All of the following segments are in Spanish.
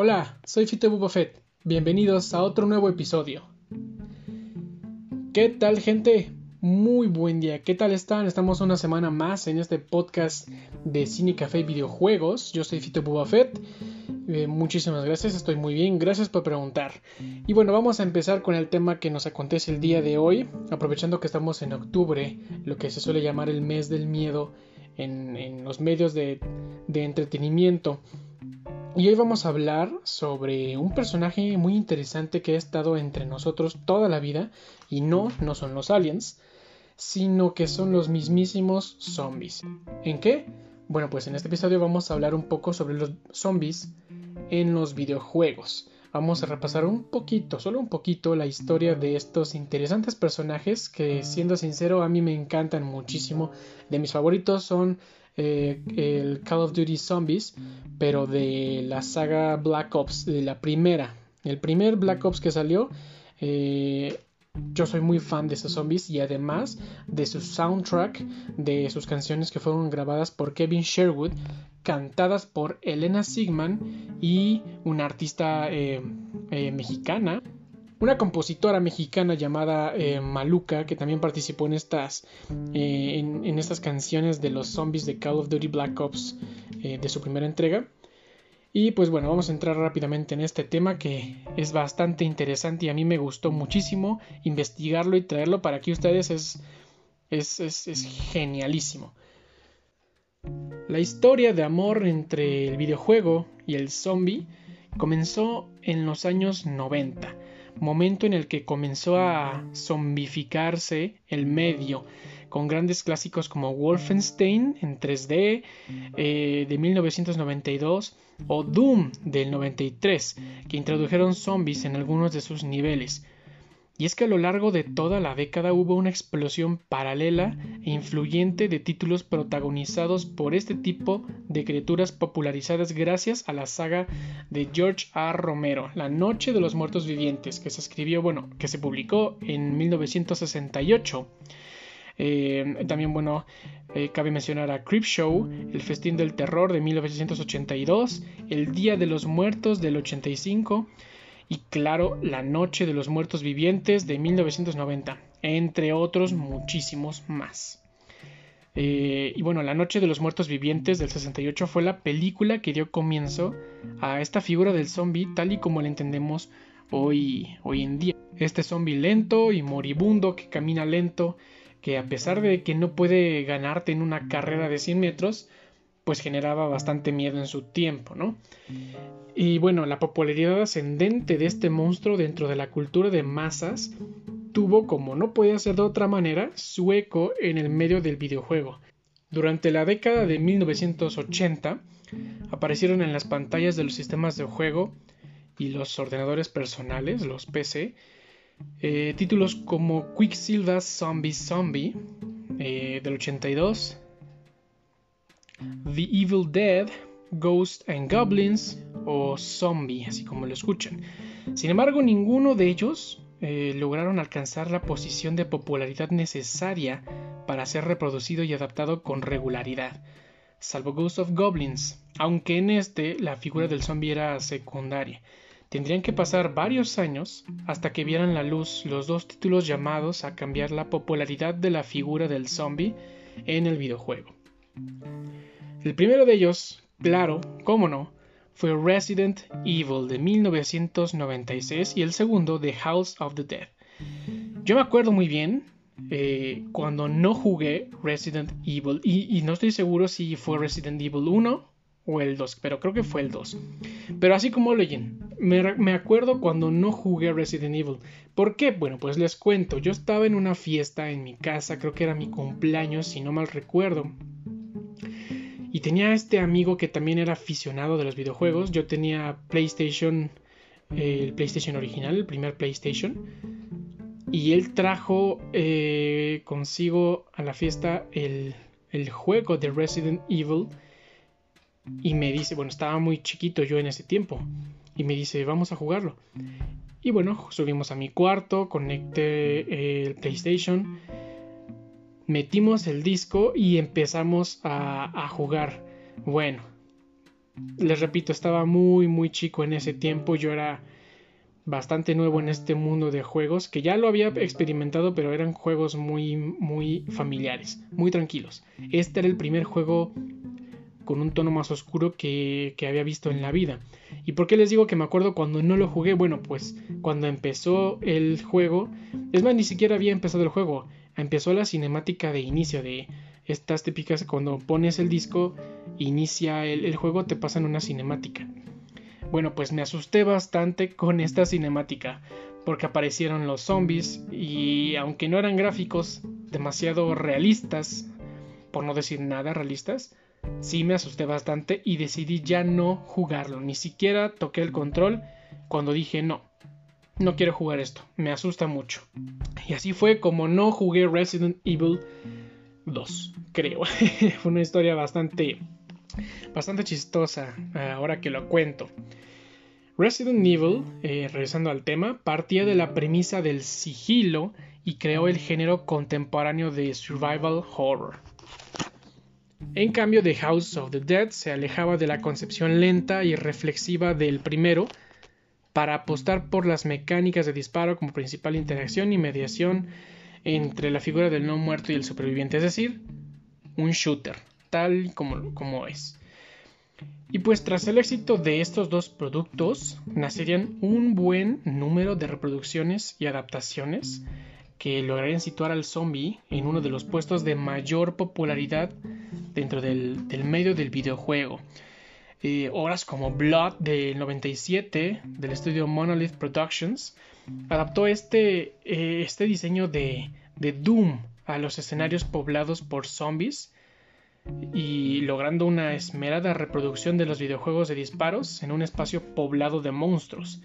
Hola, soy Fito Bubafet. Bienvenidos a otro nuevo episodio. ¿Qué tal, gente? Muy buen día. ¿Qué tal están? Estamos una semana más en este podcast de Cine Café y Videojuegos. Yo soy Fito Bubafet. Eh, muchísimas gracias, estoy muy bien. Gracias por preguntar. Y bueno, vamos a empezar con el tema que nos acontece el día de hoy, aprovechando que estamos en octubre, lo que se suele llamar el mes del miedo en, los medios de entretenimiento. Y hoy vamos a hablar sobre un personaje muy interesante que ha estado entre nosotros toda la vida y no, no son los aliens, sino que son los mismísimos zombies. ¿En qué? Bueno, pues en este episodio vamos a hablar un poco sobre los zombies en los videojuegos. Vamos a repasar un poquito, solo un poquito, la historia de estos interesantes personajes que, siendo sincero, a mí me encantan muchísimo. De mis favoritos son eh, el Call of Duty Zombies, pero de la saga Black Ops, de la primera. El primer Black Ops que salió, eh, yo soy muy fan de esos zombies y además de su soundtrack, de sus canciones que fueron grabadas por Kevin Sherwood, cantadas por Elena Sigman y una artista eh, mexicana una compositora mexicana llamada eh, Maluca, que también participó en estas, eh, en, estas canciones de los zombies de Call of Duty Black Ops eh, de su primera entrega. Y pues bueno, vamos a entrar rápidamente en este tema que es bastante interesante y a mí me gustó muchísimo investigarlo y traerlo para aquí ustedes es, es, es, es genialísimo. La historia de amor entre el videojuego y el zombie comenzó en los años 90 momento en el que comenzó a zombificarse el medio, con grandes clásicos como Wolfenstein en 3D eh, de 1992 o Doom del 93, que introdujeron zombies en algunos de sus niveles. Y es que a lo largo de toda la década hubo una explosión paralela e influyente de títulos protagonizados por este tipo de criaturas popularizadas gracias a la saga de George R. Romero, La Noche de los Muertos Vivientes, que se escribió, bueno, que se publicó en 1968. Eh, también, bueno, eh, cabe mencionar a Creepshow, El Festín del Terror de 1982, El Día de los Muertos del 85, y claro, La Noche de los Muertos Vivientes de 1990, entre otros muchísimos más. Eh, y bueno, La Noche de los Muertos Vivientes del 68 fue la película que dio comienzo a esta figura del zombie tal y como la entendemos hoy, hoy en día. Este zombie lento y moribundo que camina lento, que a pesar de que no puede ganarte en una carrera de 100 metros, pues generaba bastante miedo en su tiempo, ¿no? Y bueno, la popularidad ascendente de este monstruo dentro de la cultura de masas tuvo, como no podía ser de otra manera, su eco en el medio del videojuego. Durante la década de 1980 aparecieron en las pantallas de los sistemas de juego y los ordenadores personales, los PC, eh, títulos como Quicksilver Zombie Zombie eh, del 82, The Evil Dead, Ghost and Goblins o zombie, así como lo escuchan. Sin embargo, ninguno de ellos eh, lograron alcanzar la posición de popularidad necesaria para ser reproducido y adaptado con regularidad, salvo Ghost of Goblins, aunque en este la figura del zombie era secundaria. Tendrían que pasar varios años hasta que vieran la luz los dos títulos llamados a cambiar la popularidad de la figura del zombie en el videojuego. El primero de ellos, claro, cómo no, fue Resident Evil de 1996 y el segundo The House of the Dead. Yo me acuerdo muy bien eh, cuando no jugué Resident Evil y, no estoy seguro si fue Resident Evil 1 o el 2, pero creo que fue el 2. Pero así como lo oyen, me, me, acuerdo cuando no jugué Resident Evil. ¿Por qué? Bueno, pues les cuento, yo estaba en una fiesta en mi casa, creo que era mi cumpleaños, si no mal recuerdo. Y tenía este amigo que también era aficionado de los videojuegos. Yo tenía PlayStation, el PlayStation original, el primer PlayStation. Y él trajo eh, consigo a la fiesta el, el juego de Resident Evil. Y me dice, bueno, estaba muy chiquito yo en ese tiempo. Y me dice, vamos a jugarlo. Y bueno, subimos a mi cuarto, conecté el PlayStation metimos el disco y empezamos a, jugar. Bueno, les repito, estaba muy, muy chico en ese tiempo. Yo era bastante nuevo en este mundo de juegos, que ya lo había experimentado, pero eran juegos muy, muy familiares, muy tranquilos. Este era el primer juego con un tono más oscuro que, que, había visto en la vida. ¿Y por qué les digo que me acuerdo cuando no lo jugué? Bueno, pues cuando empezó el juego, es más, ni siquiera había empezado el juego, empezó la cinemática de inicio de estas típicas, cuando pones el disco, inicia el, el juego, te pasan una cinemática. Bueno, pues me asusté bastante con esta cinemática, porque aparecieron los zombies y aunque no eran gráficos demasiado realistas, por no decir nada realistas, sí me asusté bastante y decidí ya no jugarlo, ni siquiera toqué el control cuando dije no, no quiero jugar esto, me asusta mucho. Y así fue como no jugué Resident Evil 2, creo. fue una historia bastante bastante chistosa eh, ahora que lo cuento. Resident Evil, eh, regresando al tema, partía de la premisa del sigilo y creó el género contemporáneo de survival horror. En cambio, The House of the Dead se alejaba de la concepción lenta y reflexiva del primero para apostar por las mecánicas de disparo como principal interacción y mediación entre la figura del no muerto y el superviviente, es decir, un shooter, tal como, como es. Y pues tras el éxito de estos dos productos, nacerían un buen número de reproducciones y adaptaciones que lograrían situar al zombie en uno de los puestos de mayor popularidad dentro del, medio del videojuego. Eh, obras como Blood del 97 del estudio Monolith Productions adaptó este, eh, este diseño de, de Doom a los escenarios poblados por zombies y logrando una esmerada reproducción de los videojuegos de disparos en un espacio poblado de monstruos.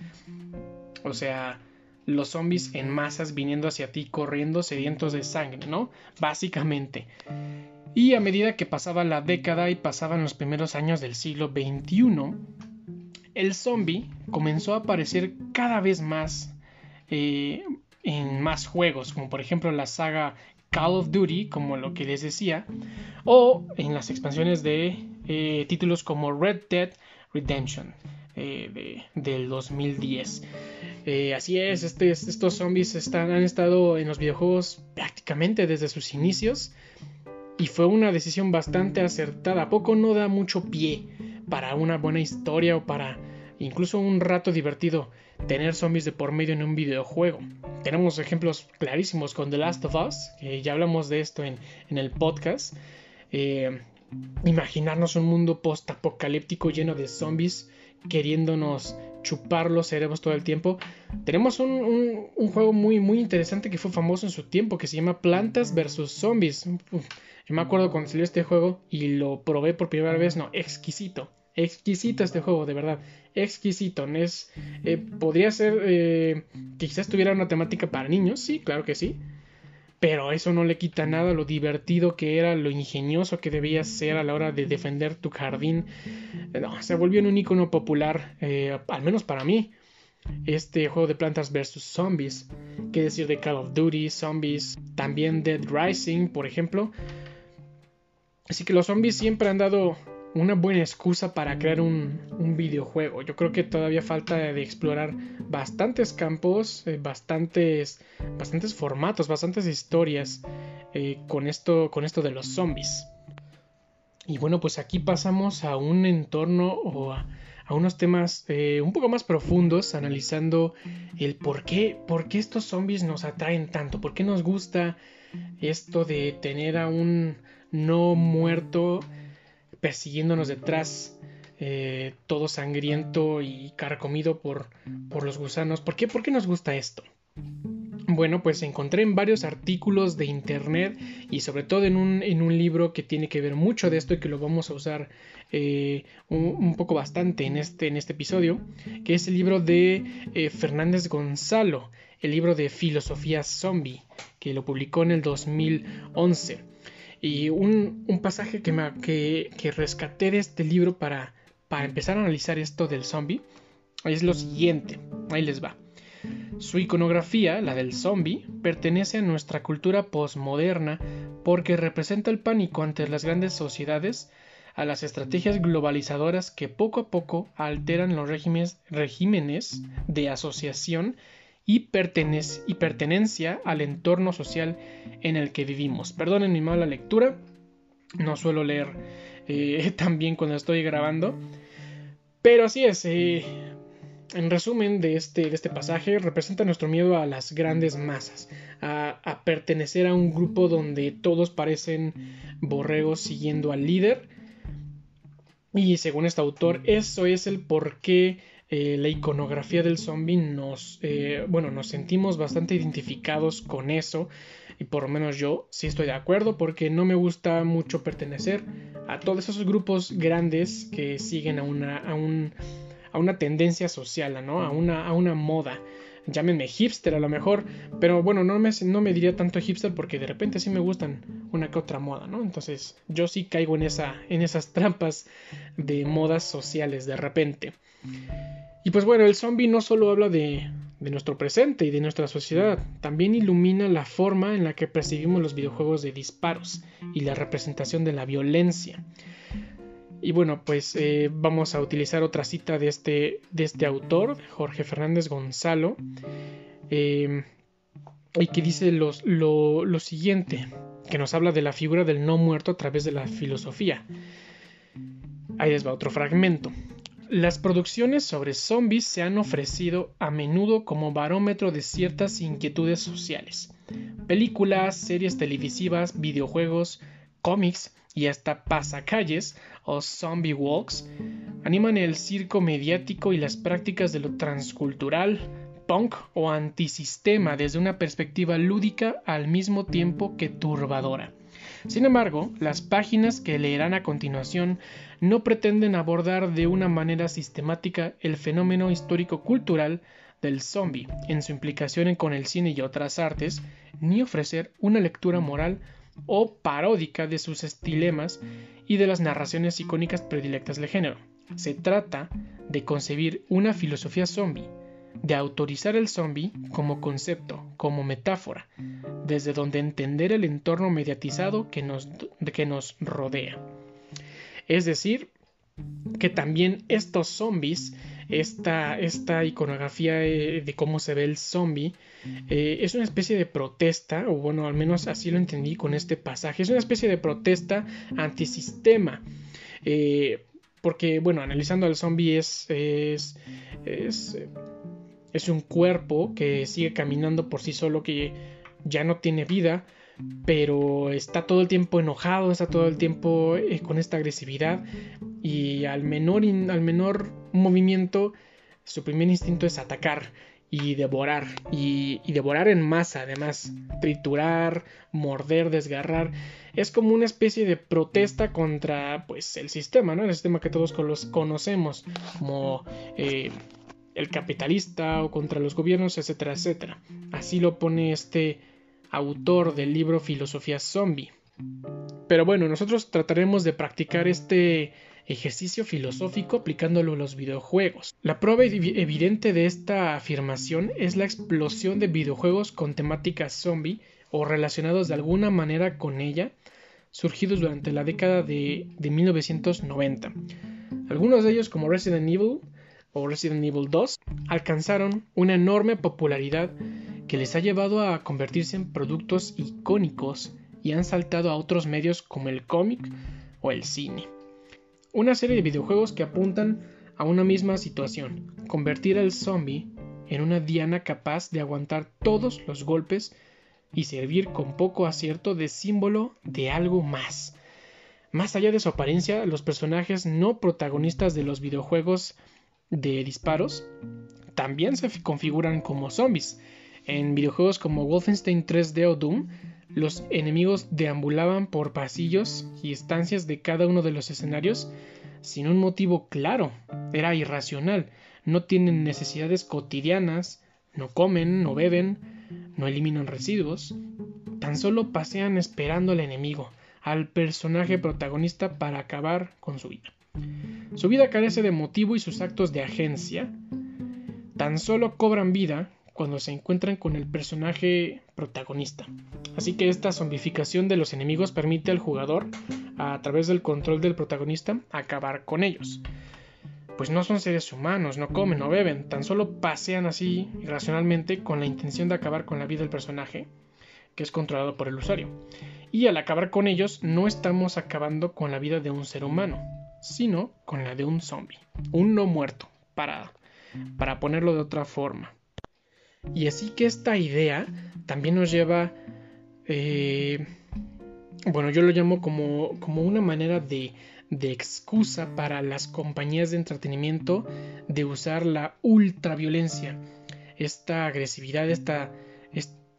O sea, los zombies en masas viniendo hacia ti corriendo sedientos de sangre, ¿no? Básicamente. Y a medida que pasaba la década y pasaban los primeros años del siglo XXI, el zombie comenzó a aparecer cada vez más eh, en más juegos, como por ejemplo la saga Call of Duty, como lo que les decía, o en las expansiones de eh, títulos como Red Dead Redemption eh, del 2010. Eh, así es, este, estos zombies han estado en los videojuegos prácticamente desde sus inicios y fue una decisión bastante acertada. Poco no da mucho pie para una buena historia o para incluso un rato divertido tener zombies de por medio en un videojuego. Tenemos ejemplos clarísimos con The Last of Us, que ya hablamos de esto en, el podcast. Eh, imaginarnos un mundo post-apocalíptico lleno de zombies queriéndonos chupar los cerebros todo el tiempo. Tenemos un, juego muy, muy interesante que fue famoso en su tiempo, que se llama Plantas vs. Zombies. Yo me acuerdo cuando salió este juego y lo probé por primera vez, no, exquisito. Exquisito este juego, de verdad. Exquisito. Es, eh, podría ser eh, que quizás tuviera una temática para niños, sí, claro que sí. Pero eso no le quita nada lo divertido que era, lo ingenioso que debía ser a la hora de defender tu jardín. No, se volvió un icono popular, eh, al menos para mí. Este juego de plantas versus zombies. Qué decir de Call of Duty, zombies, también Dead Rising, por ejemplo. Así que los zombies siempre han dado una buena excusa para crear un, videojuego. Yo creo que todavía falta de explorar bastantes campos, eh, bastantes, bastantes formatos, bastantes historias eh, con, esto, con esto de los zombies. Y bueno, pues aquí pasamos a un entorno o a, unos temas eh, un poco más profundos, analizando el por qué, por qué estos zombies nos atraen tanto, por qué nos gusta esto de tener a un no muerto persiguiéndonos detrás, eh, todo sangriento y carcomido por, por los gusanos. ¿Por qué? ¿Por qué nos gusta esto? Bueno, pues encontré en varios artículos de internet y sobre todo en un, en un, libro que tiene que ver mucho de esto y que lo vamos a usar eh, un, poco bastante en este, en este episodio, que es el libro de eh, Fernández Gonzalo, el libro de Filosofía Zombie, que lo publicó en el 2011. Y un, pasaje que, me, que, que, rescaté de este libro para, para empezar a analizar esto del zombie es lo siguiente. Ahí les va. Su iconografía, la del zombie, pertenece a nuestra cultura postmoderna porque representa el pánico ante las grandes sociedades a las estrategias globalizadoras que poco a poco alteran los regímenes, regímenes de asociación y, pertenencia al entorno social en el que vivimos. Perdonen mi mala lectura, no suelo leer eh, tan bien cuando estoy grabando, pero así es. Eh, en resumen de este, de este pasaje, representa nuestro miedo a las grandes masas, a, a, pertenecer a un grupo donde todos parecen borregos siguiendo al líder. Y según este autor, eso es el por qué eh, la iconografía del zombie nos, eh, bueno, nos sentimos bastante identificados con eso. Y por lo menos yo sí estoy de acuerdo porque no me gusta mucho pertenecer a todos esos grupos grandes que siguen a una, a un, a una tendencia social, ¿no? A una, a una moda. Llámenme hipster a lo mejor, pero bueno, no me, no me diría tanto hipster porque de repente sí me gustan una que otra moda, ¿no? Entonces yo sí caigo en, esa, en esas trampas de modas sociales de repente. Y pues bueno, el zombie no solo habla de, de, nuestro presente y de nuestra sociedad, también ilumina la forma en la que percibimos los videojuegos de disparos y la representación de la violencia. Y bueno, pues eh, vamos a utilizar otra cita de este, de este autor, Jorge Fernández Gonzalo, eh, y que dice lo, lo siguiente, que nos habla de la figura del no muerto a través de la filosofía. Ahí les va otro fragmento. Las producciones sobre zombies se han ofrecido a menudo como barómetro de ciertas inquietudes sociales. Películas, series televisivas, videojuegos, cómics y hasta pasacalles o zombie walks animan el circo mediático y las prácticas de lo transcultural, punk o antisistema desde una perspectiva lúdica al mismo tiempo que turbadora. Sin embargo, las páginas que leerán a continuación no pretenden abordar de una manera sistemática el fenómeno histórico-cultural del zombie en su implicación con el cine y otras artes, ni ofrecer una lectura moral o paródica de sus estilemas y de las narraciones icónicas predilectas del género. Se trata de concebir una filosofía zombie, de autorizar el zombie como concepto, como metáfora, desde donde entender el entorno mediatizado que nos, que nos rodea. Es decir, que también estos zombies, esta, esta iconografía eh, de cómo se ve el zombie, eh, es una especie de protesta, o bueno, al menos así lo entendí con este pasaje, es una especie de protesta antisistema. Eh, porque, bueno, analizando al zombie es, es, es es un cuerpo que sigue caminando por sí solo, que ya no tiene vida, pero está todo el tiempo enojado, está todo el tiempo eh, con esta agresividad y al menor, al menor movimiento su primer instinto es atacar y devorar y, devorar en masa además triturar morder desgarrar es como una especie de protesta contra pues el sistema no el sistema que todos conocemos como eh, el capitalista o contra los gobiernos, etcétera, etcétera. Así lo pone este autor del libro Filosofía Zombie. Pero bueno, nosotros trataremos de practicar este ejercicio filosófico aplicándolo a los videojuegos. La prueba evidente de esta afirmación es la explosión de videojuegos con temática zombie o relacionados de alguna manera con ella, surgidos durante la década de, de 1990. Algunos de ellos, como Resident Evil, o Resident Evil 2 alcanzaron una enorme popularidad que les ha llevado a convertirse en productos icónicos y han saltado a otros medios como el cómic o el cine. Una serie de videojuegos que apuntan a una misma situación, convertir al zombie en una diana capaz de aguantar todos los golpes y servir con poco acierto de símbolo de algo más. Más allá de su apariencia, los personajes no protagonistas de los videojuegos de disparos también se configuran como zombies. En videojuegos como Wolfenstein 3D o Doom, los enemigos deambulaban por pasillos y estancias de cada uno de los escenarios sin un motivo claro. Era irracional. No tienen necesidades cotidianas, no comen, no beben, no eliminan residuos. Tan solo pasean esperando al enemigo, al personaje protagonista para acabar con su vida. Su vida carece de motivo y sus actos de agencia tan solo cobran vida cuando se encuentran con el personaje protagonista. Así que esta zombificación de los enemigos permite al jugador a través del control del protagonista, acabar con ellos. Pues no son seres humanos, no comen, no beben, tan solo pasean así irracionalmente con la intención de acabar con la vida del personaje, que es controlado por el usuario. Y al acabar con ellos, no estamos acabando con la vida de un ser humano, sino con la de un zombie, un no muerto, para, para ponerlo de otra forma. Y así que esta idea también nos lleva, eh, bueno, yo lo llamo como, como una manera de, de excusa para las compañías de entretenimiento de usar la ultraviolencia, esta agresividad, esta,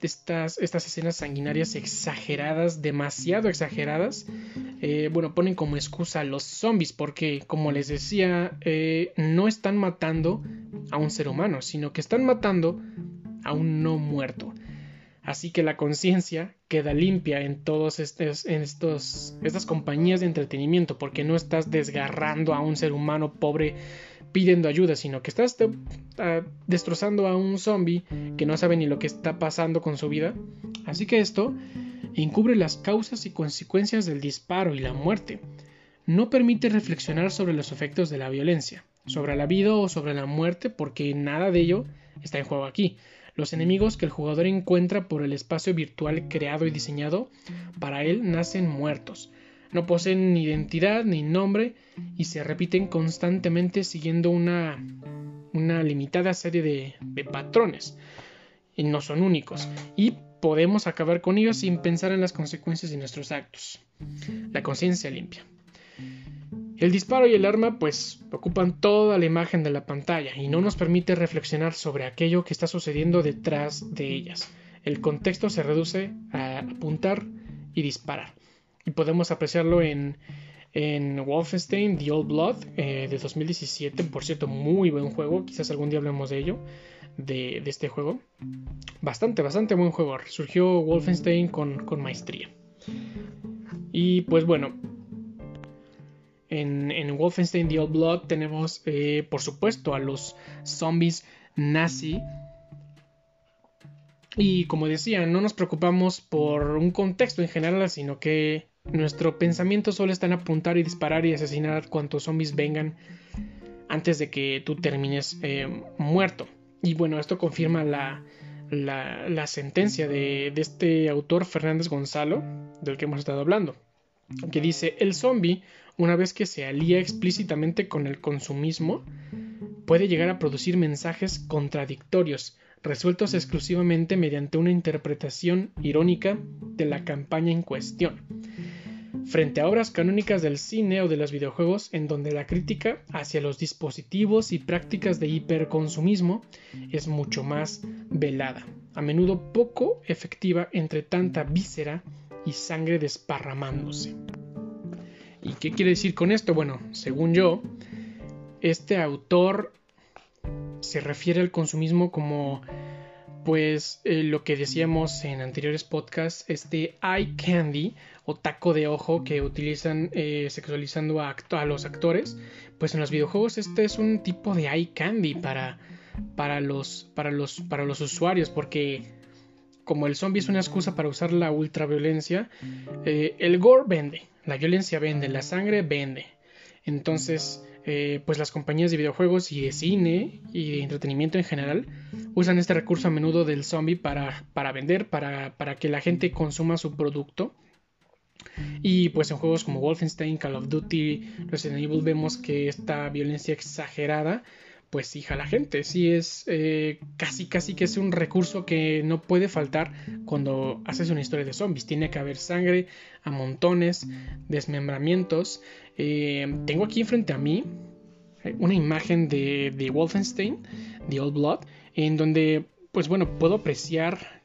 estas, estas escenas sanguinarias exageradas, demasiado exageradas, eh, bueno, ponen como excusa a los zombies, porque como les decía, eh, no están matando a un ser humano, sino que están matando a un no muerto. Así que la conciencia queda limpia en todos estos, estos, estas compañías de entretenimiento, porque no estás desgarrando a un ser humano pobre pidiendo ayuda, sino que estás ah, destrozando a un zombie que no sabe ni lo que está pasando con su vida. Así que esto encubre las causas y consecuencias del disparo y la muerte. No permite reflexionar sobre los efectos de la violencia, sobre la vida o sobre la muerte, porque nada de ello está en juego aquí los enemigos que el jugador encuentra por el espacio virtual creado y diseñado para él nacen muertos. No poseen ni identidad ni nombre y se repiten constantemente siguiendo una, limitada serie de, de patrones. Y no son únicos. Y podemos acabar con ellos sin pensar en las consecuencias de nuestros actos. La conciencia limpia. El disparo y el arma pues ocupan toda la imagen de la pantalla y no nos permite reflexionar sobre aquello que está sucediendo detrás de ellas. El contexto se reduce a apuntar y disparar. Y podemos apreciarlo en, en Wolfenstein The Old Blood eh, de 2017, por cierto, muy buen juego, quizás algún día hablemos de ello, de, este juego. Bastante, bastante buen juego. Surgió Wolfenstein con maestría. Y pues bueno, en, Wolfenstein The Old Blood tenemos, eh, por supuesto, a los zombies nazi. Y como decía, no nos preocupamos por un contexto en general, sino que nuestro pensamiento solo está en apuntar y disparar y asesinar cuantos zombies vengan antes de que tú termines eh, muerto. Y bueno, esto confirma la, sentencia de, este autor Fernández Gonzalo, del que hemos estado hablando, que dice, el zombie una vez que se alía explícitamente con el consumismo, puede llegar a producir mensajes contradictorios, resueltos exclusivamente mediante una interpretación irónica de la campaña en cuestión. Frente a obras canónicas del cine o de los videojuegos en donde la crítica hacia los dispositivos y prácticas de hiperconsumismo es mucho más velada, a menudo poco efectiva entre tanta víscera y sangre desparramándose. ¿Y qué quiere decir con esto? Bueno, según yo, este autor se refiere al consumismo como pues eh, lo que decíamos en anteriores podcasts, este eye candy o taco de ojo que utilizan eh, sexualizando a, a, los actores, pues en los videojuegos este es un tipo de eye candy para, para, los, para, los, para los usuarios, porque como el zombie es una excusa para usar la ultraviolencia, eh, el gore vende, la violencia vende, la sangre vende. Entonces, eh, pues las compañías de videojuegos y de cine y de entretenimiento en general usan este recurso a menudo del zombie para, para vender, para, para que la gente consuma su producto. Y pues en juegos como Wolfenstein, Call of Duty, Resident Evil vemos que esta violencia exagerada pues hija la gente. Sí es eh, casi casi que es un recurso que no puede faltar cuando haces una historia de zombies. Tiene que haber sangre a montones, desmembramientos. Eh, tengo aquí frente a mí eh, una imagen de, de, Wolfenstein, The Old Blood, en donde pues bueno, puedo apreciar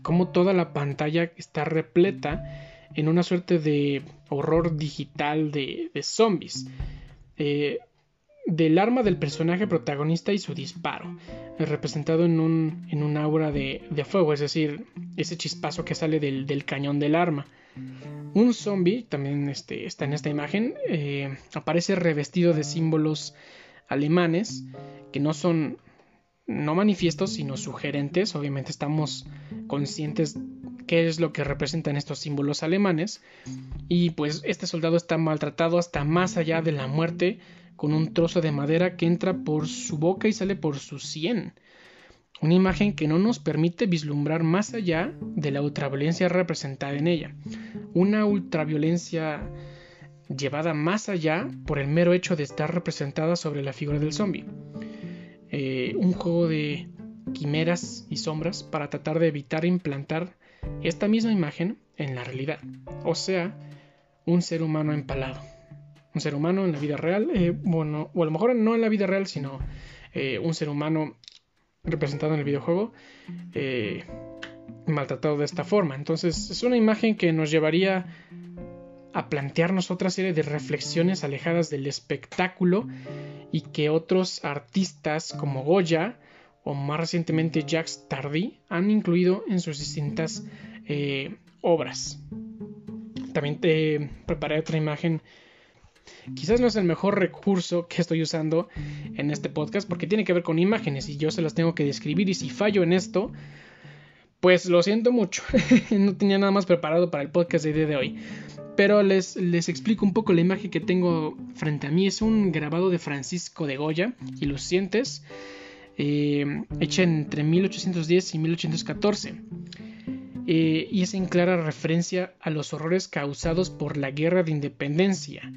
cómo toda la pantalla está repleta en una suerte de horror digital de, de zombies del arma del personaje protagonista y su disparo, representado en un, en aura de, fuego, es decir, ese chispazo que sale del, cañón del arma. Un zombie, también este, está en esta imagen, eh, aparece revestido de símbolos alemanes que no son no manifiestos sino sugerentes. Obviamente estamos conscientes qué es lo que representan estos símbolos alemanes. Y pues este soldado está maltratado hasta más allá de la muerte con un trozo de madera que entra por su boca y sale por su sien. Una imagen que no nos permite vislumbrar más allá de la ultraviolencia representada en ella. Una ultraviolencia llevada más allá por el mero hecho de estar representada sobre la figura del zombie. Eh, un juego de quimeras y sombras para tratar de evitar implantar esta misma imagen en la realidad. O sea, un ser humano empalado. Un ser humano en la vida real, eh, bueno, o a lo mejor no en la vida real, sino eh, un ser humano representado en el videojuego, eh, maltratado de esta forma. Entonces es una imagen que nos llevaría a plantearnos otra serie de reflexiones alejadas del espectáculo y que otros artistas como Goya o más recientemente Jacques Tardy han incluido en sus distintas eh, obras. También te preparé otra imagen. Quizás no es el mejor recurso que estoy usando en este podcast porque tiene que ver con imágenes y yo se las tengo que describir y si fallo en esto, pues lo siento mucho. no tenía nada más preparado para el podcast de día de hoy. Pero les, les explico un poco la imagen que tengo frente a mí. Es un grabado de Francisco de Goya y Lucientes eh, hecha entre 1810 y 1814. Eh, y es en clara referencia a los horrores causados por la guerra de independencia.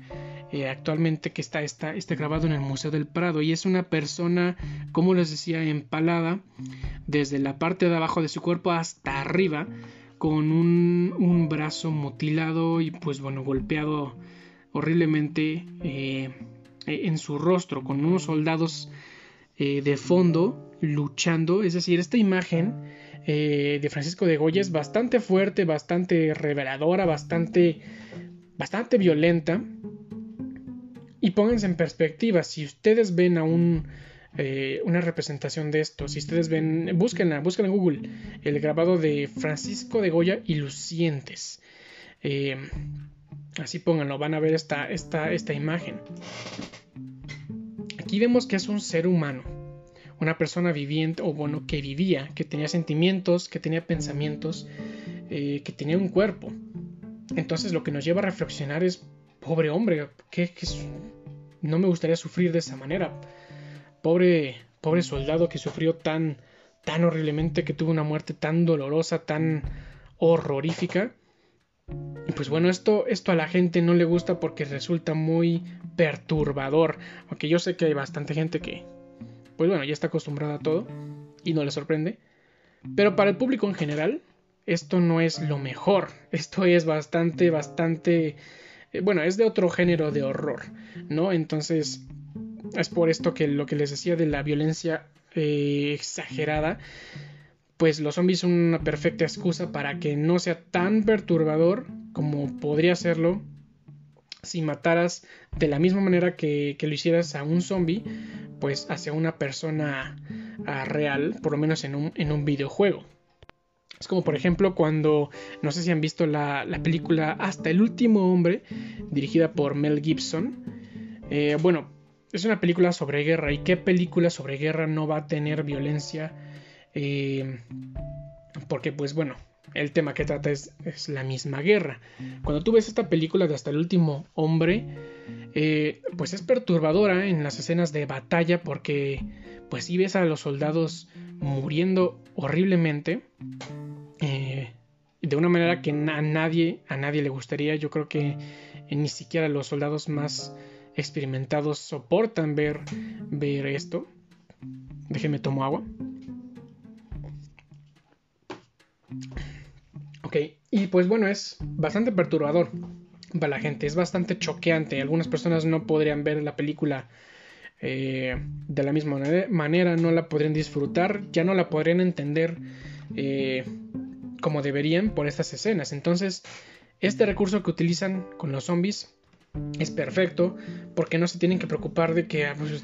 Eh, actualmente que está, está, está, grabado en el Museo del Prado y es una persona, como les decía, empalada desde la parte de abajo de su cuerpo hasta arriba con un, un brazo mutilado y pues bueno golpeado horriblemente en su rostro con unos soldados eh, de fondo luchando. Es decir, esta imagen eh, de Francisco de Goya es bastante fuerte, bastante reveladora, bastante, bastante violenta. Y pónganse en perspectiva, si ustedes ven a un, eh, una representación de esto, si ustedes ven, búsquenla, búsquenla en Google, el grabado de Francisco de Goya y Lucientes. así pónganlo, van a ver esta, esta, esta imagen. Aquí vemos que es un ser humano, una persona viviente, o bueno, que vivía, que tenía sentimientos, que tenía pensamientos, eh, que tenía un cuerpo. Entonces lo que nos lleva a reflexionar es, pobre hombre, que, no me gustaría sufrir de esa manera. Pobre, pobre soldado que sufrió tan, tan horriblemente, que tuvo una muerte tan dolorosa, tan horrorífica. Y pues bueno, esto, esto a la gente no le gusta porque resulta muy perturbador. Aunque yo sé que hay bastante gente que, pues bueno, ya está acostumbrada a todo y no le sorprende. Pero para el público en general, esto no es lo mejor. Esto es bastante, bastante... Eh, bueno, es de otro género de horror, ¿no? Entonces, es por esto que lo que les decía de la violencia eh, exagerada pues los zombies son una perfecta excusa para que no sea tan perturbador como podría serlo si mataras de la misma manera que, lo hicieras a un zombie, pues hacia una persona ah, real, por lo menos en un, videojuego. Es como por ejemplo cuando, no sé si han visto la, película Hasta el último hombre, dirigida por Mel Gibson. Eh, bueno, es una película sobre guerra y qué película sobre guerra no va a tener violencia eh, porque pues bueno, el tema que trata es, la misma guerra. Cuando tú ves esta película de Hasta el último hombre, eh, pues es perturbadora en las escenas de batalla porque pues si ves a los soldados muriendo horriblemente. Eh, de una manera que a nadie, a nadie le gustaría. Yo creo que ni siquiera los soldados más experimentados soportan ver, ver esto. Déjeme tomo agua. Ok, y pues bueno, es bastante perturbador para la gente, es bastante choqueante. Algunas personas no podrían ver la película eh, de la misma manera, no la podrían disfrutar, ya no la podrían entender eh, como deberían por estas escenas. Entonces, este recurso que utilizan con los zombies es perfecto porque no se tienen que preocupar de que ah, pues,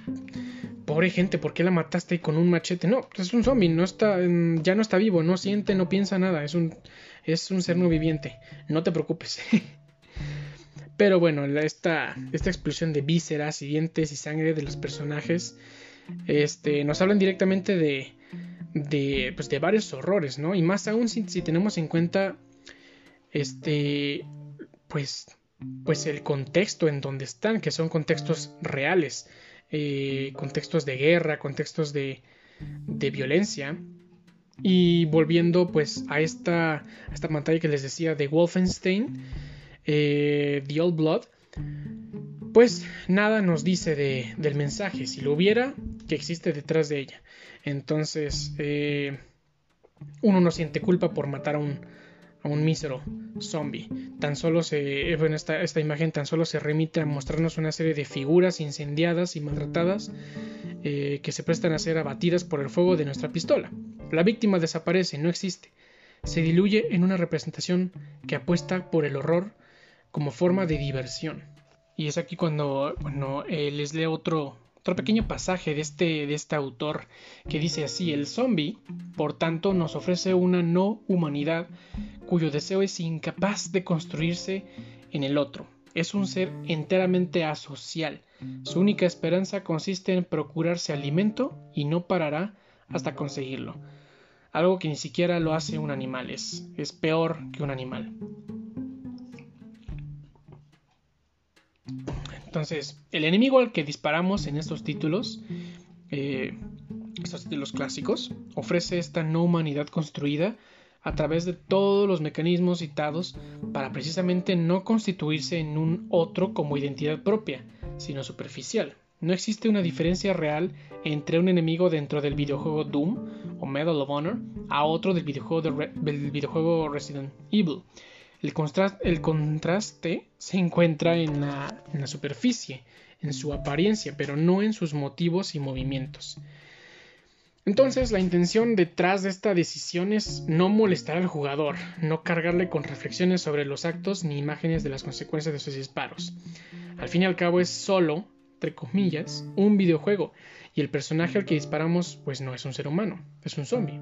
pobre gente, ¿por qué la mataste con un machete? No, es un zombie, no está, mm, ya no está vivo, no siente, no piensa nada, es un ser no viviente, no te preocupes. Pero bueno, esta, esta explosión de vísceras y dientes y sangre de los personajes este, nos hablan directamente de, de, pues, de varios horrores, ¿no? Y más aún si, tenemos en cuenta este, pues, pues el contexto en donde están, que son contextos reales, eh, contextos de guerra, contextos de, de violencia. Y volviendo pues a esta, esta pantalla que les decía de Wolfenstein, eh, The Old Blood, pues nada nos dice de, del mensaje, si lo hubiera, que existe detrás de ella. Entonces, eh, uno no siente culpa por matar a un, un mísero zombie. Tan solo se, esta, esta, imagen tan solo se remite a mostrarnos una serie de figuras incendiadas y maltratadas eh, que se prestan a ser abatidas por el fuego de nuestra pistola. La víctima desaparece, no existe. Se diluye en una representación que apuesta por el horror como forma de diversión. Y es aquí cuando, bueno, eh, les leo otro, otro pequeño pasaje de este, de este autor que dice así, el zombie, por tanto, nos ofrece una no humanidad cuyo deseo es incapaz de construirse en el otro. Es un ser enteramente asocial. Su única esperanza consiste en procurarse alimento y no parará hasta conseguirlo. Algo que ni siquiera lo hace un animal, es, es peor que un animal. Entonces, el enemigo al que disparamos en estos títulos, eh, estos títulos clásicos, ofrece esta no humanidad construida a través de todos los mecanismos citados para precisamente no constituirse en un otro como identidad propia, sino superficial. No existe una diferencia real entre un enemigo dentro del videojuego Doom o Medal of Honor a otro del videojuego, del videojuego Resident Evil. El, contraste se encuentra en la, en la superficie, en su apariencia, pero no en sus motivos y movimientos. Entonces la intención detrás de esta decisión es no molestar al jugador, no cargarle con reflexiones sobre los actos ni imágenes de las consecuencias de sus disparos. Al fin y al cabo es solo, entre comillas, un videojuego y el personaje al que disparamos pues no es un ser humano, es un zombie.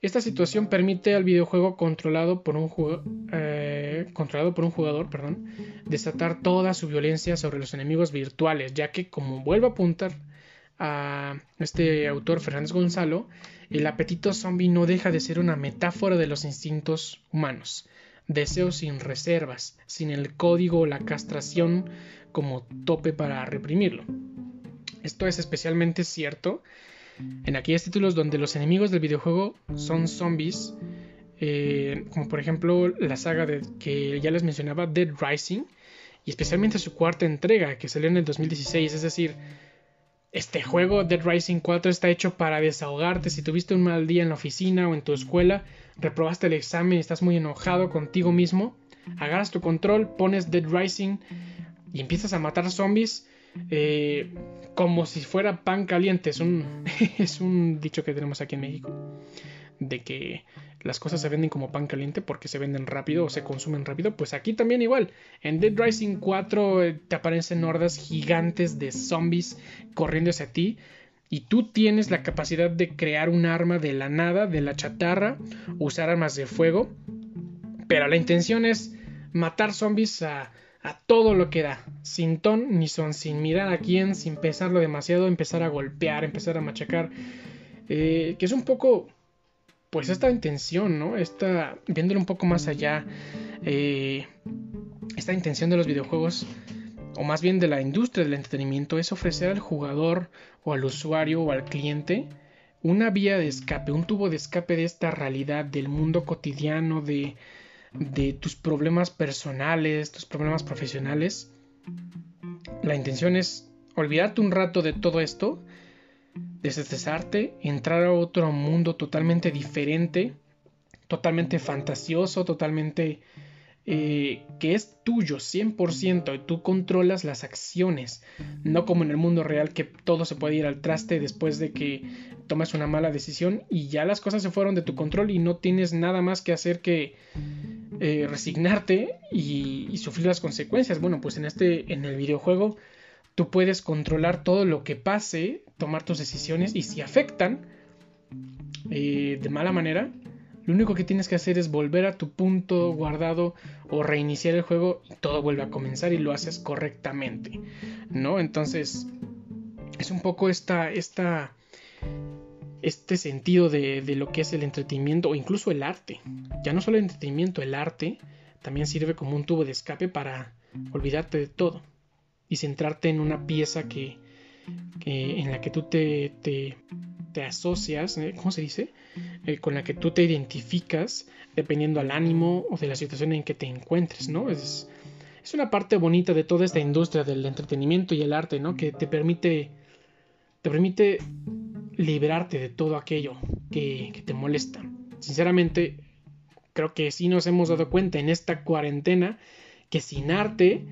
Esta situación permite al videojuego controlado por un, eh, controlado por un jugador perdón, desatar toda su violencia sobre los enemigos virtuales, ya que, como vuelve a apuntar a este autor Fernández Gonzalo, el apetito zombie no deja de ser una metáfora de los instintos humanos, deseos sin reservas, sin el código o la castración como tope para reprimirlo. Esto es especialmente cierto en aquellos títulos donde los enemigos del videojuego son zombies, eh, como por ejemplo la saga que ya les mencionaba, Dead Rising, y especialmente su cuarta entrega, que salió en el 2016, es decir, este juego, Dead Rising 4, está hecho para desahogarte. Si tuviste un mal día en la oficina o en tu escuela, reprobaste el examen y estás muy enojado contigo mismo, agarras tu control, pones Dead Rising y empiezas a matar zombies eh, como si fuera pan caliente. Es un, dicho que tenemos aquí en México. De que las cosas se venden como pan caliente porque se venden rápido o se consumen rápido. Pues aquí también igual. En Dead Rising 4 eh, te aparecen hordas gigantes de zombies corriendo hacia ti. Y tú tienes la capacidad de crear un arma de la nada, de la chatarra, usar armas de fuego. Pero la intención es matar zombies a a todo lo que da, sin ton ni son, sin mirar a quién, sin pesarlo demasiado, empezar a golpear, empezar a machacar, eh, que es un poco, pues esta intención, ¿no? Esta, viéndolo un poco más allá, eh, esta intención de los videojuegos, o más bien de la industria del entretenimiento, es ofrecer al jugador o al usuario o al cliente una vía de escape, un tubo de escape de esta realidad, del mundo cotidiano, de de tus problemas personales, tus problemas profesionales. La intención es olvidarte un rato de todo esto, desestresarte, entrar a otro mundo totalmente diferente, totalmente fantasioso, totalmente eh, que es tuyo 100% y tú controlas las acciones, no como en el mundo real que todo se puede ir al traste después de que tomas una mala decisión y ya las cosas se fueron de tu control y no tienes nada más que hacer que eh, resignarte y, sufrir las consecuencias. Bueno, pues en este, en el videojuego, tú puedes controlar todo lo que pase, tomar tus decisiones y si afectan eh, de mala manera, lo único que tienes que hacer es volver a tu punto guardado o reiniciar el juego y todo vuelve a comenzar y lo haces correctamente, ¿no? Entonces, es un poco esta, esta este sentido de, de, lo que es el entretenimiento o incluso el arte. Ya no solo el entretenimiento, el arte también sirve como un tubo de escape para olvidarte de todo y centrarte en una pieza que, en la que tú te, te, asocias, ¿eh? ¿cómo se dice? Eh, con la que tú te identificas dependiendo al ánimo o de la situación en que te encuentres, ¿no? Es, es una parte bonita de toda esta industria del entretenimiento y el arte, ¿no? Que te permite, te permite liberarte de todo aquello que, te molesta. Sinceramente, creo que sí nos hemos dado cuenta en esta cuarentena que sin arte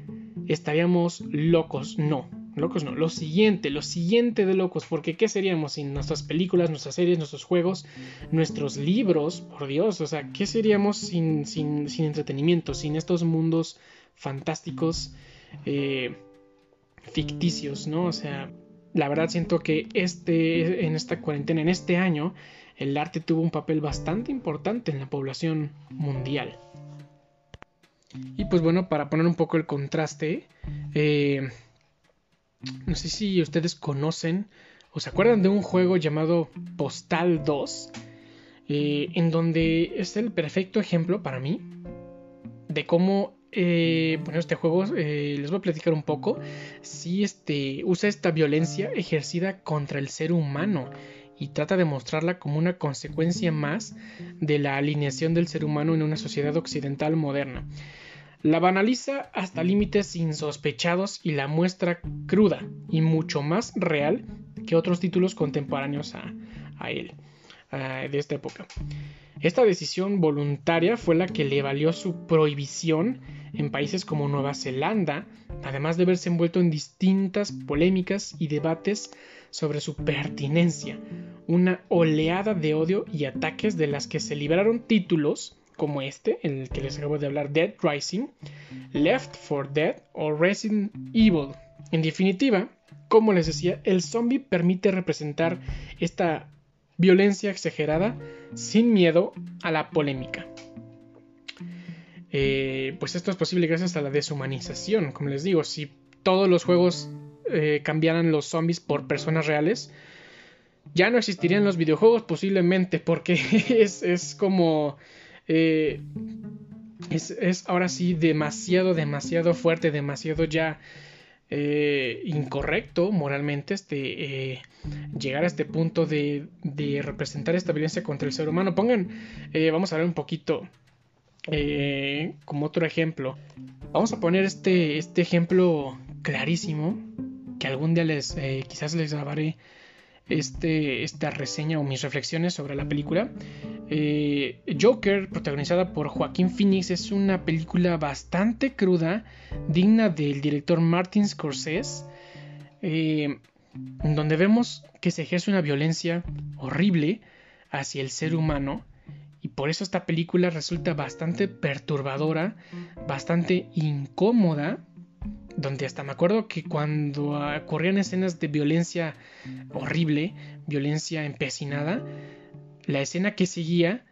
estaríamos locos. No, locos no. Lo siguiente, lo siguiente de locos. Porque ¿qué seríamos sin nuestras películas, nuestras series, nuestros juegos, nuestros libros? Por Dios, o sea, ¿qué seríamos sin, sin, sin entretenimiento, sin estos mundos fantásticos, eh, ficticios, ¿no? O sea, la verdad siento que este, en esta cuarentena, en este año, el arte tuvo un papel bastante importante en la población mundial. Y pues bueno, para poner un poco el contraste, eh, no sé si ustedes conocen o se acuerdan de un juego llamado Postal 2, eh, en donde es el perfecto ejemplo para mí de cómo eh, bueno, este juego les voy a platicar un poco. Si este, usa esta violencia ejercida contra el ser humano y trata de mostrarla como una consecuencia más de la alineación del ser humano en una sociedad occidental moderna. La banaliza hasta límites insospechados y la muestra cruda y mucho más real que otros títulos contemporáneos a, él de esta época. Esta decisión voluntaria fue la que le valió su prohibición en países como Nueva Zelanda, además de verse envuelto en distintas polémicas y debates sobre su pertinencia, una oleada de odio y ataques de las que se liberaron títulos como este, en el que les acabo de hablar, Dead Rising, Left for Dead o Resident Evil. En definitiva, como les decía, el zombie permite representar esta violencia exagerada sin miedo a la polémica. Eh, pues esto es posible gracias a la deshumanización. Como les digo, si todos los juegos eh, cambiaran los zombies por personas reales, ya no existirían los videojuegos posiblemente, porque es como eh, es, ahora sí demasiado, demasiado fuerte, demasiado ya eh, incorrecto moralmente este, eh, llegar a este punto de, de, representar esta violencia contra el ser humano. Pongan, vamos a ver un poquito como otro ejemplo. Vamos a poner este, este ejemplo clarísimo que algún día les quizás les grabaré este, esta reseña o mis reflexiones sobre la película. Eh, Joker, protagonizada por Joaquín Phoenix, es una película bastante cruda, digna del director Martin Scorsese, eh, donde vemos que se ejerce una violencia horrible hacia el ser humano. Y por eso esta película resulta bastante perturbadora, bastante incómoda donde hasta me acuerdo que cuando ocurrían escenas de violencia horrible, violencia empecinada, la escena que seguía,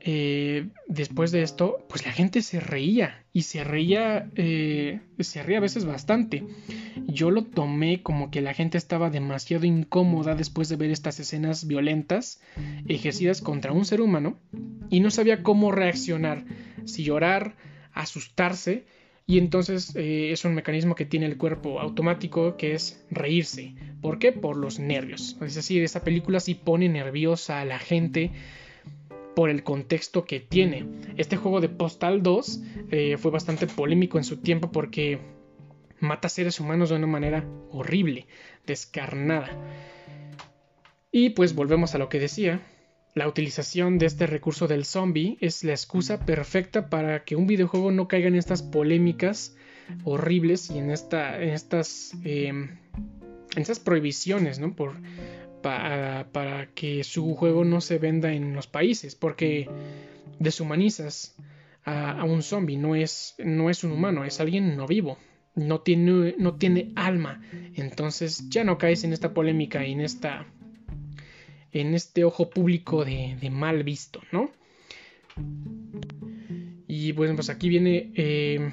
eh, después de esto, pues la gente se reía y se reía, eh, se reía a veces bastante. Yo lo tomé como que la gente estaba demasiado incómoda después de ver estas escenas violentas ejercidas contra un ser humano y no sabía cómo reaccionar, si llorar, asustarse y entonces eh, es un mecanismo que tiene el cuerpo automático que es reírse. ¿Por qué? Por los nervios. Es decir, esta película sí pone nerviosa a la gente por el contexto que tiene. Este juego de Postal 2 eh, fue bastante polémico en su tiempo porque mata seres humanos de una manera horrible, descarnada. Y pues volvemos a lo que decía, la utilización de este recurso del zombie es la excusa perfecta para que un videojuego no caiga en estas polémicas horribles y en, esta, en estas, em, en estas prohibiciones, ¿no? Por, para, que su juego no se venda en los países, porque deshumanizas a, un zombie, no es, no es un humano, es alguien no vivo, no tiene, no tiene alma, entonces ya no caes en esta polémica y en esta en este ojo público de, mal visto, ¿no? Y bueno, pues aquí viene eh,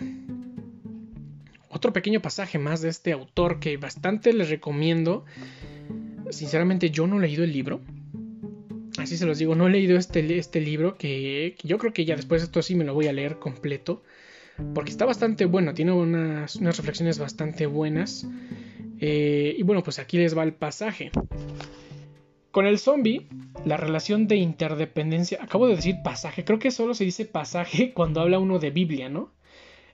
otro pequeño pasaje más de este autor que bastante les recomiendo. sinceramente yo no he leído el libro. Así se los digo, no he leído este, este libro que, yo creo que ya después de esto sí me lo voy a leer completo. Porque está bastante bueno, tiene unas, unas reflexiones bastante buenas. Eh, y bueno, pues aquí les va el pasaje. Con el zombie, la relación de interdependencia. Acabo de decir pasaje, creo que solo se dice pasaje cuando habla uno de Biblia, ¿no?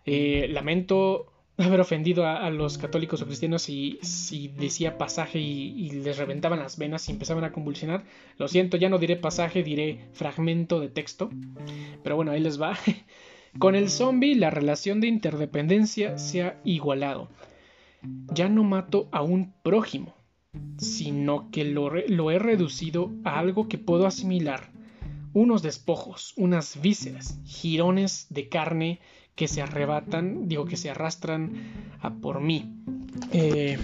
Eh, lamento haber ofendido a, los católicos o cristianos si, si decía pasaje y, les reventaban las venas y empezaban a convulsionar. Lo siento, ya no diré pasaje, diré fragmento de texto. Pero bueno, ahí les va. Con el zombie la relación de interdependencia se ha igualado. Ya no mato a un prójimo, sino que lo, he reducido a algo que puedo asimilar. Unos despojos, unas vísceras, jirones de carne que se arrebatan, digo que se arrastran a por mí. Eh,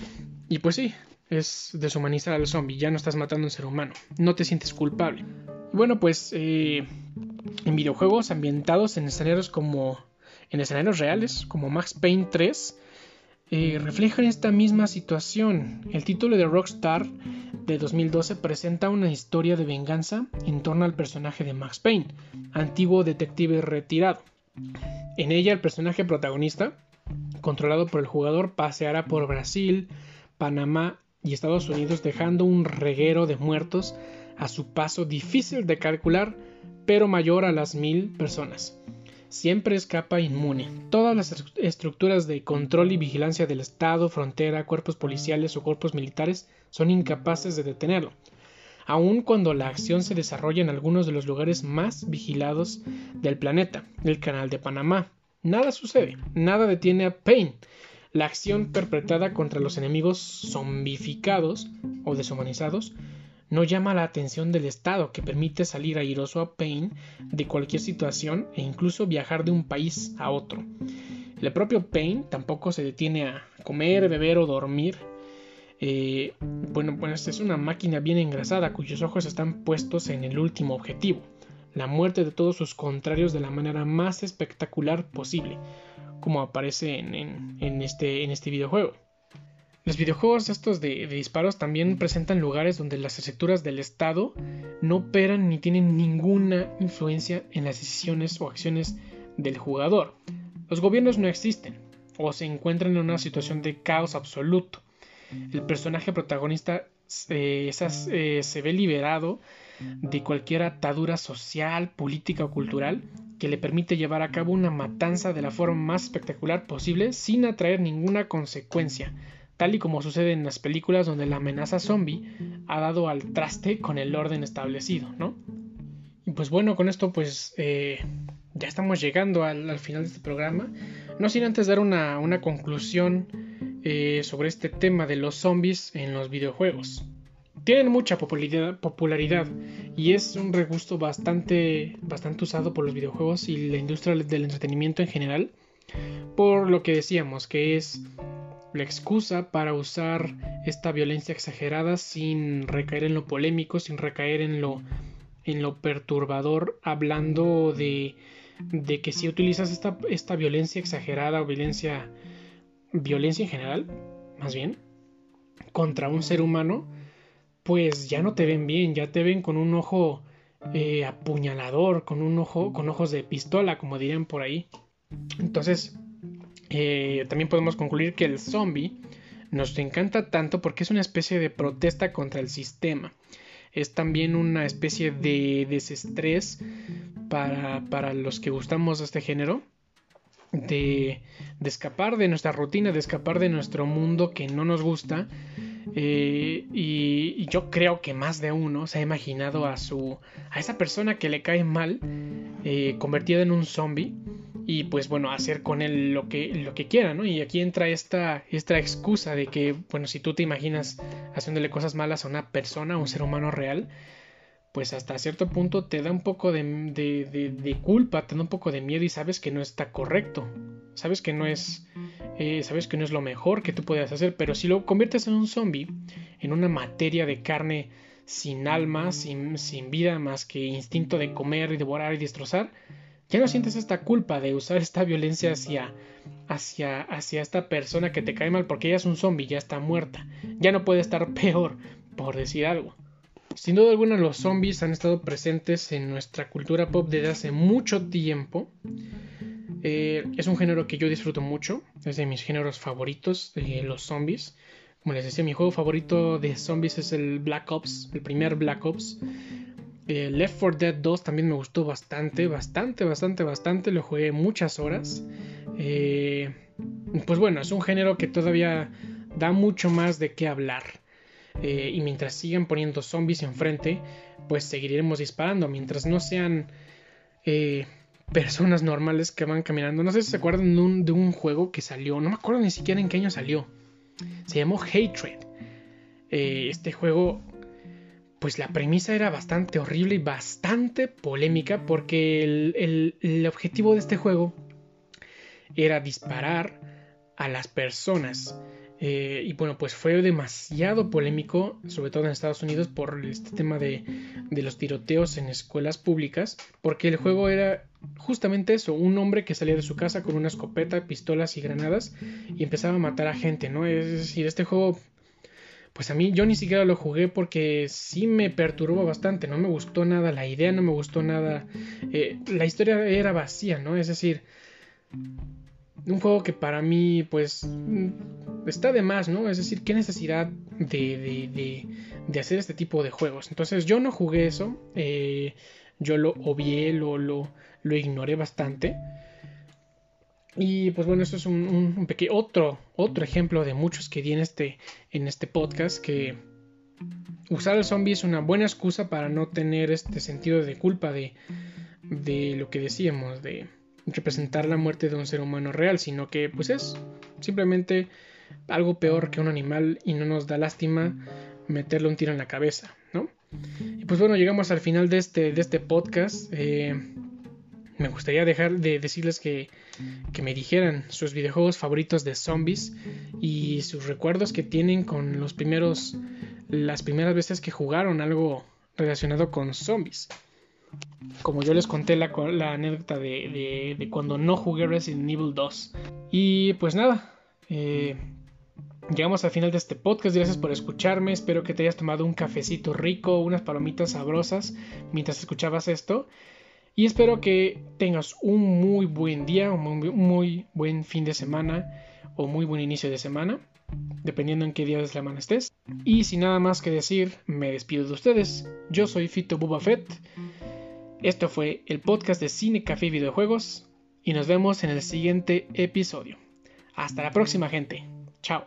y pues sí, es deshumanizar al zombie, ya no estás matando a un ser humano, no te sientes culpable. Bueno, pues eh, en videojuegos ambientados en escenarios como en escenarios reales, como Max Payne 3, eh, reflejan esta misma situación. El título de Rockstar de 2012 presenta una historia de venganza en torno al personaje de Max Payne, antiguo detective retirado. En ella el personaje protagonista, controlado por el jugador, paseará por Brasil, Panamá y Estados Unidos dejando un reguero de muertos a su paso difícil de calcular, pero mayor a las mil personas. Siempre escapa inmune. Todas las estructuras de control y vigilancia del Estado, frontera, cuerpos policiales o cuerpos militares son incapaces de detenerlo aun cuando la acción se desarrolla en algunos de los lugares más vigilados del planeta, el Canal de Panamá. Nada sucede, nada detiene a Payne. La acción perpetrada contra los enemigos zombificados o deshumanizados no llama la atención del Estado que permite salir airoso a Payne de cualquier situación e incluso viajar de un país a otro. El propio Payne tampoco se detiene a comer, beber o dormir eh, bueno, pues es una máquina bien engrasada cuyos ojos están puestos en el último objetivo, la muerte de todos sus contrarios de la manera más espectacular posible, como aparece en, este, en este videojuego. Los videojuegos estos de, de, disparos también presentan lugares donde las estructuras del Estado no operan ni tienen ninguna influencia en las decisiones o acciones del jugador. Los gobiernos no existen o se encuentran en una situación de caos absoluto. El personaje protagonista eh, eh, se ve liberado de cualquier atadura social, política o cultural que le permite llevar a cabo una matanza de la forma más espectacular posible sin atraer ninguna consecuencia, tal y como sucede en las películas donde la amenaza zombie ha dado al traste con el orden establecido, ¿no? Y pues bueno, con esto pues eh, ya estamos llegando al, final de este programa, no sin antes dar una, conclusión eh, sobre este tema de los zombies en los videojuegos. Tienen mucha popularidad, y es un regusto bastante, bastante usado por los videojuegos y la industria del entretenimiento en general, por lo que decíamos que es la excusa para usar esta violencia exagerada sin recaer en lo polémico, sin recaer en lo, en lo perturbador, hablando de, de que si utilizas esta, esta violencia exagerada o violencia violencia en general, más bien, contra un ser humano, pues ya no te ven bien, ya te ven con un ojo eh, apuñalador, con un ojo, con ojos de pistola, como dirían por ahí. Entonces, eh, también podemos concluir que el zombie nos encanta tanto porque es una especie de protesta contra el sistema. Es también una especie de desestrés para, para los que gustamos de este género de, escapar de nuestra rutina, de escapar de nuestro mundo que no nos gusta. Eh, y, yo creo que más de uno se ha imaginado a su a esa persona que le cae mal eh, convertida en un zombie y pues bueno hacer con él lo que lo que quiera no y aquí entra esta esta excusa de que bueno si tú te imaginas haciéndole cosas malas a una persona a un ser humano real pues hasta cierto punto te da un poco de, de, culpa, te da un poco de miedo y sabes que no está correcto, sabes que no es, eh, sabes que no es lo mejor que tú puedes hacer, pero si lo conviertes en un zombie, en una materia de carne sin alma, sin, sin vida más que instinto de comer y devorar y destrozar, ya no sientes esta culpa de usar esta violencia hacia, hacia, hacia esta persona que te cae mal porque ella es un zombie, ya está muerta, ya no puede estar peor, por decir algo. Sin duda alguna los zombies han estado presentes en nuestra cultura pop desde hace mucho tiempo. Eh, es un género que yo disfruto mucho, es de mis géneros favoritos, los zombies. Como les decía, mi juego favorito de zombies es el Black Ops, el primer Black Ops. Eh, Left 4 Dead 2 también me gustó bastante, bastante, bastante, bastante. Lo jugué muchas horas. Eh, pues bueno, es un género que todavía da mucho más de qué hablar. Eh, y mientras sigan poniendo zombies enfrente, pues seguiremos disparando. Mientras no sean personas normales que van caminando. No sé si se acuerdan de un, de un, juego que salió. No me acuerdo ni siquiera en qué año salió. Se llamó Hatred. este juego pues la premisa era bastante horrible y bastante polémica porque el, objetivo de este juego era disparar a las personas. Eh, y bueno, pues fue demasiado polémico, sobre todo en Estados Unidos, por este tema de, de, los tiroteos en escuelas públicas, porque el juego era justamente eso, un hombre que salía de su casa con una escopeta, pistolas y granadas y empezaba a matar a gente, ¿no? Es decir, este juego pues a mí yo ni siquiera lo jugué porque sí me perturbó bastante, no me gustó nada, la idea no me gustó nada, eh, la historia era vacía, ¿no? Es decir, un juego que para mí pues mm, está de más, ¿no? Es decir, qué necesidad de, de, de, hacer este tipo de juegos. Entonces yo no jugué eso, eh, yo lo obvié, lo, lo, lo ignoré bastante. Y pues bueno, esto es un, pequeño otro, otro ejemplo de muchos que di en este, en este podcast que usar al zombie es una buena excusa para no tener este sentido de culpa de, de lo que decíamos, de representar la muerte de un ser humano real, sino que pues es simplemente algo peor que un animal y no nos da lástima meterle un tiro en la cabeza, ¿no? Y pues bueno, llegamos al final de este, de este podcast. Eh, me gustaría dejar de decirles que, que, me dijeran sus videojuegos favoritos de zombies y sus recuerdos que tienen con los primeros las primeras veces que jugaron algo relacionado con zombies. Como yo les conté la, anécdota de, de, cuando no jugué Resident Evil 2. Y pues nada, eh, llegamos al final de este podcast. Gracias por escucharme. Espero que te hayas tomado un cafecito rico, unas palomitas sabrosas mientras escuchabas esto. Y espero que tengas un muy buen día, un muy, buen fin de semana o muy buen inicio de semana, dependiendo en qué día de semana estés. Y sin nada más que decir, me despido de ustedes. Yo soy Fito Buba Fett. Esto fue el podcast de Cine, Café y Videojuegos. Y nos vemos en el siguiente episodio. Hasta la próxima, gente. Chao.